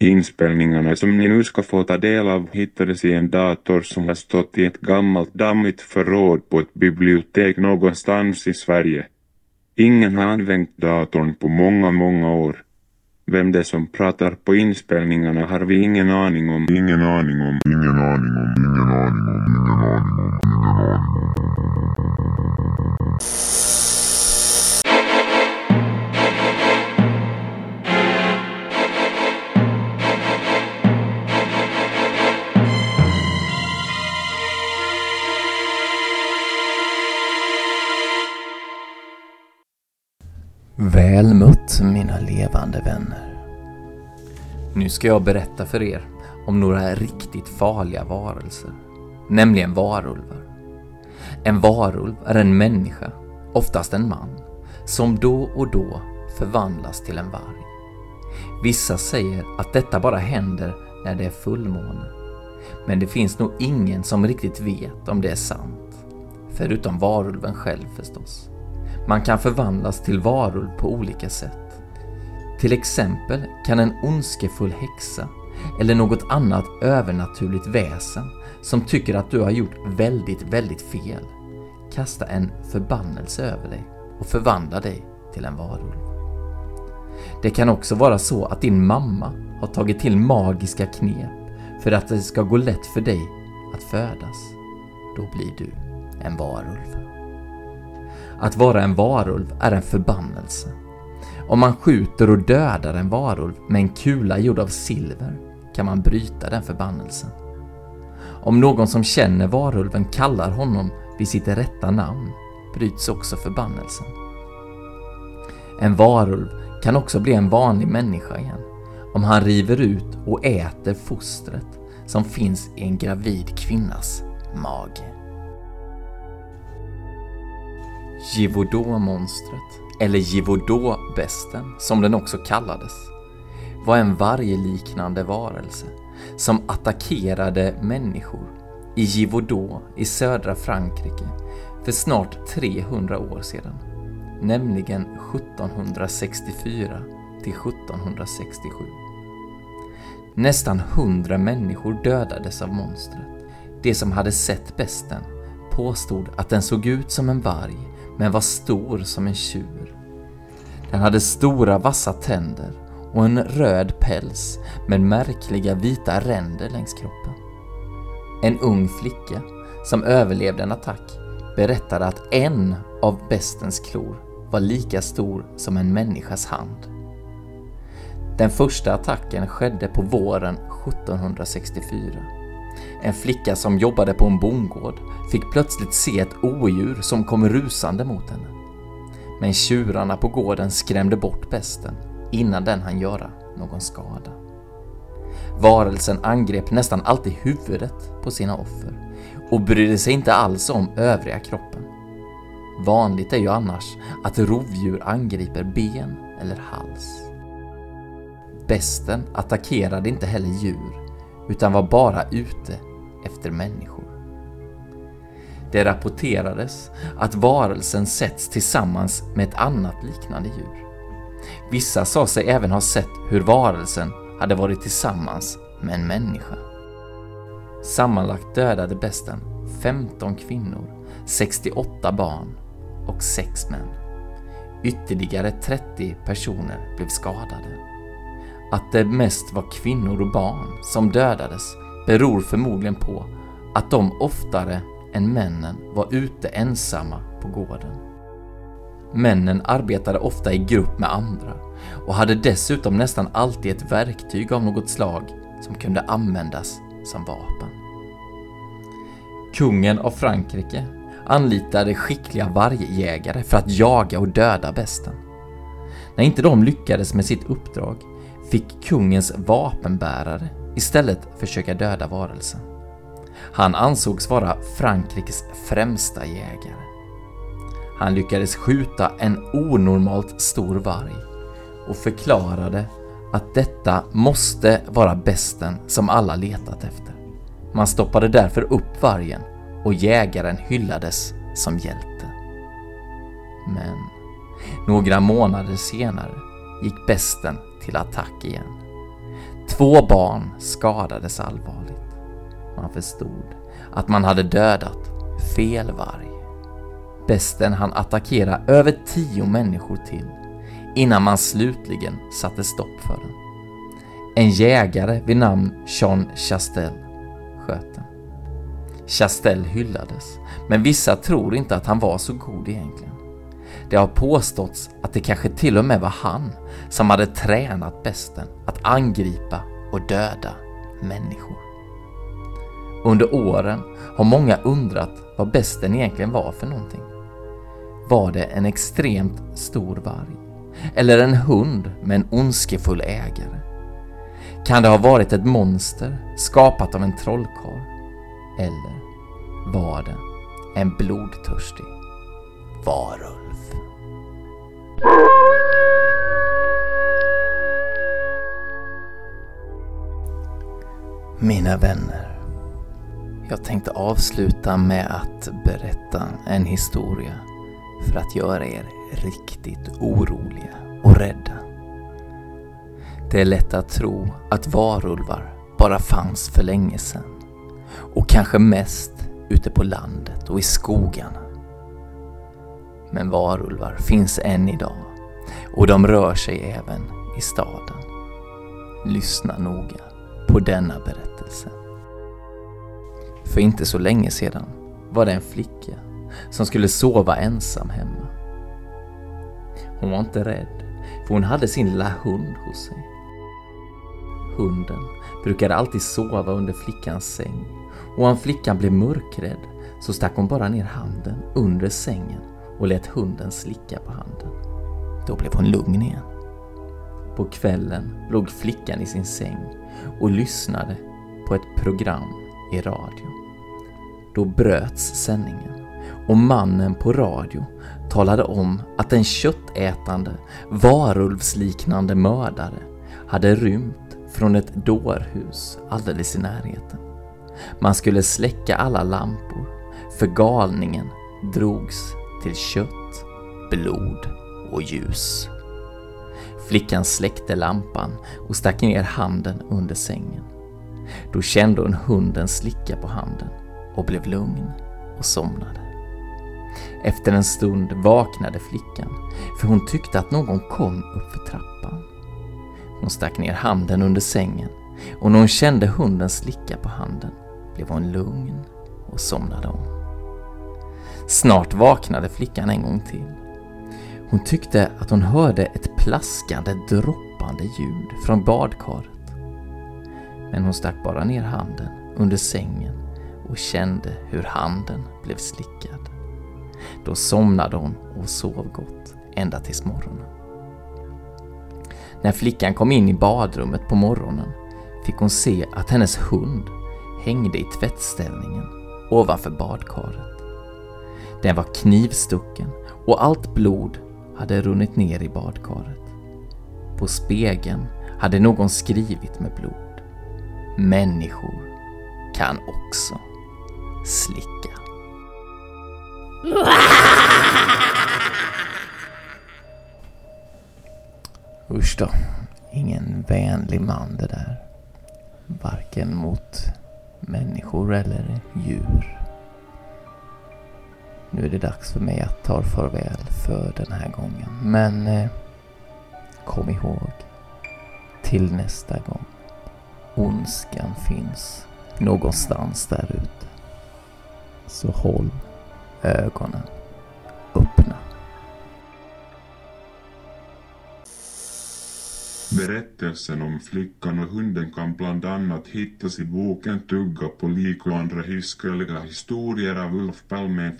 Inspelningarna som ni nu ska få ta del av hittades i en dator som har stått i ett gammalt dammigt förråd på ett bibliotek någonstans i Sverige. Ingen har använt datorn på många, många år. Vem det är som pratar på inspelningarna har vi ingen aning om. Ingen aning om, ingen aning om, ingen aning om, Väl mött mina levande vänner. Nu ska jag berätta för er om några riktigt farliga varelser, nämligen varulvar. En varulv är en människa, oftast en man, som då och då förvandlas till en varg. Vissa säger att detta bara händer när det är fullmåne, men det finns nog ingen som riktigt vet om det är sant. Förutom varulven själv förstås. Man kan förvandlas till varulv på olika sätt. Till exempel kan en ondskefull häxa eller något annat övernaturligt väsen som tycker att du har gjort väldigt, väldigt fel kasta en förbannelse över dig och förvandla dig till en varulv. Det kan också vara så att din mamma har tagit till magiska knep för att det ska gå lätt för dig att födas. Då blir du en varulv. Att vara en varulv är en förbannelse. Om man skjuter och dödar en varulv med en kula gjord av silver kan man bryta den förbannelsen. Om någon som känner varulven kallar honom vid sitt rätta namn bryts också förbannelsen. En varulv kan också bli en vanlig människa igen om han river ut och äter fostret som finns i en gravid kvinnas mage. Givodå-monstret, eller Givodå-besten som den också kallades, var en vargliknande varelse som attackerade människor i Givodå i södra Frankrike för snart 300 år sedan, nämligen 1764 till 1767. Nästan 100 människor dödades av monstret. De som hade sett besten påstod att den såg ut som en varg men var stor som en tjur. Den hade stora vassa tänder och en röd päls med märkliga vita ränder längs kroppen. En ung flicka som överlevde en attack berättade att en av bestens klor var lika stor som en människas hand. Den första attacken skedde på våren 1764. En flicka som jobbade på en bondgård fick plötsligt se ett odjur som kom rusande mot henne. Men tjurarna på gården skrämde bort besten innan den hann göra någon skada. Varelsen angrep nästan alltid huvudet på sina offer och brydde sig inte alls om övriga kroppen. Vanligt är ju annars att rovdjur angriper ben eller hals. Besten attackerade inte heller djur utan var bara ute efter människor. Det rapporterades att varelsen setts tillsammans med ett annat liknande djur. Vissa sa sig även ha sett hur varelsen hade varit tillsammans med en människa. Sammanlagt dödade besten 15 kvinnor, 68 barn och 6 män. Ytterligare 30 personer blev skadade. Att det mest var kvinnor och barn som dödades beror förmodligen på att de oftare än männen var ute ensamma på gården. Männen arbetade ofta i grupp med andra och hade dessutom nästan alltid ett verktyg av något slag som kunde användas som vapen. Kungen av Frankrike anlitade skickliga vargjägare för att jaga och döda besten. När inte de lyckades med sitt uppdrag fick kungens vapenbärare istället försöka döda varelsen. Han ansågs vara Frankrikes främsta jägare. Han lyckades skjuta en onormalt stor varg och förklarade att detta måste vara besten som alla letat efter. Man stoppade därför upp vargen och jägaren hyllades som hjälte. Men några månader senare gick besten till attack igen. Två barn skadades allvarligt. Man förstod att man hade dödat fel varg. Besten han attackera över tio människor till innan man slutligen satte stopp för den. En jägare vid namn Sean Chastel sköt den. Chastel hyllades, men vissa tror inte att han var så god egentligen. Det har påståtts att det kanske till och med var han som hade tränat besten att angripa och döda människor. Under åren har många undrat vad besten egentligen var för någonting. Var det en extremt stor varg? Eller en hund med en ondskefull ägare? Kan det ha varit ett monster skapat av en trollkarl? Eller var det en blodtörstig varulv? Mina vänner, jag tänkte avsluta med att berätta en historia för att göra er riktigt oroliga och rädda. Det är lätt att tro att varulvar bara fanns för länge sedan och kanske mest ute på landet och i skogarna. Men varulvar finns än idag och de rör sig även i staden. Lyssna noga på denna berättelse. För inte så länge sedan var det en flicka som skulle sova ensam hemma. Hon var inte rädd, för hon hade sin lilla hund hos sig. Hunden brukade alltid sova under flickans säng och om flickan blev mörkrädd så stack hon bara ner handen under sängen och lät hunden slicka på handen. Då blev hon lugn igen. På kvällen låg flickan i sin säng och lyssnade på ett program i radio. Då bröts sändningen och mannen på radio talade om att en köttätande, varulvsliknande mördare hade rymt från ett dårhus alldeles i närheten. Man skulle släcka alla lampor, för galningen drogs till kött, blod och ljus. Flickan släckte lampan och stack ner handen under sängen. Då kände hon hunden slicka på handen och blev lugn och somnade. Efter en stund vaknade flickan, för hon tyckte att någon kom upp för trappan. Hon stack ner handen under sängen och när hon kände hunden slicka på handen blev hon lugn och somnade om. Snart vaknade flickan en gång till. Hon tyckte att hon hörde ett plaskande, droppande ljud från badkaret. Men hon stack bara ner handen under sängen och kände hur handen blev slickad. Då somnade hon och sov gott ända tills morgonen. När flickan kom in i badrummet på morgonen fick hon se att hennes hund hängde i tvättställningen ovanför badkaret. Den var knivstucken och allt blod hade runnit ner i badkaret. På spegeln hade någon skrivit med blod. Människor kan också slicka. Usch då, ingen vänlig man det där. Varken mot människor eller djur. Nu är det dags för mig att ta farväl för den här gången. Men eh, kom ihåg, till nästa gång. Ondskan finns någonstans där ute. Så håll ögonen Berättelsen om flickan och hunden kan bland annat hittas i boken Tugga på lik och andra hiskeliga historier av Ulf Palme.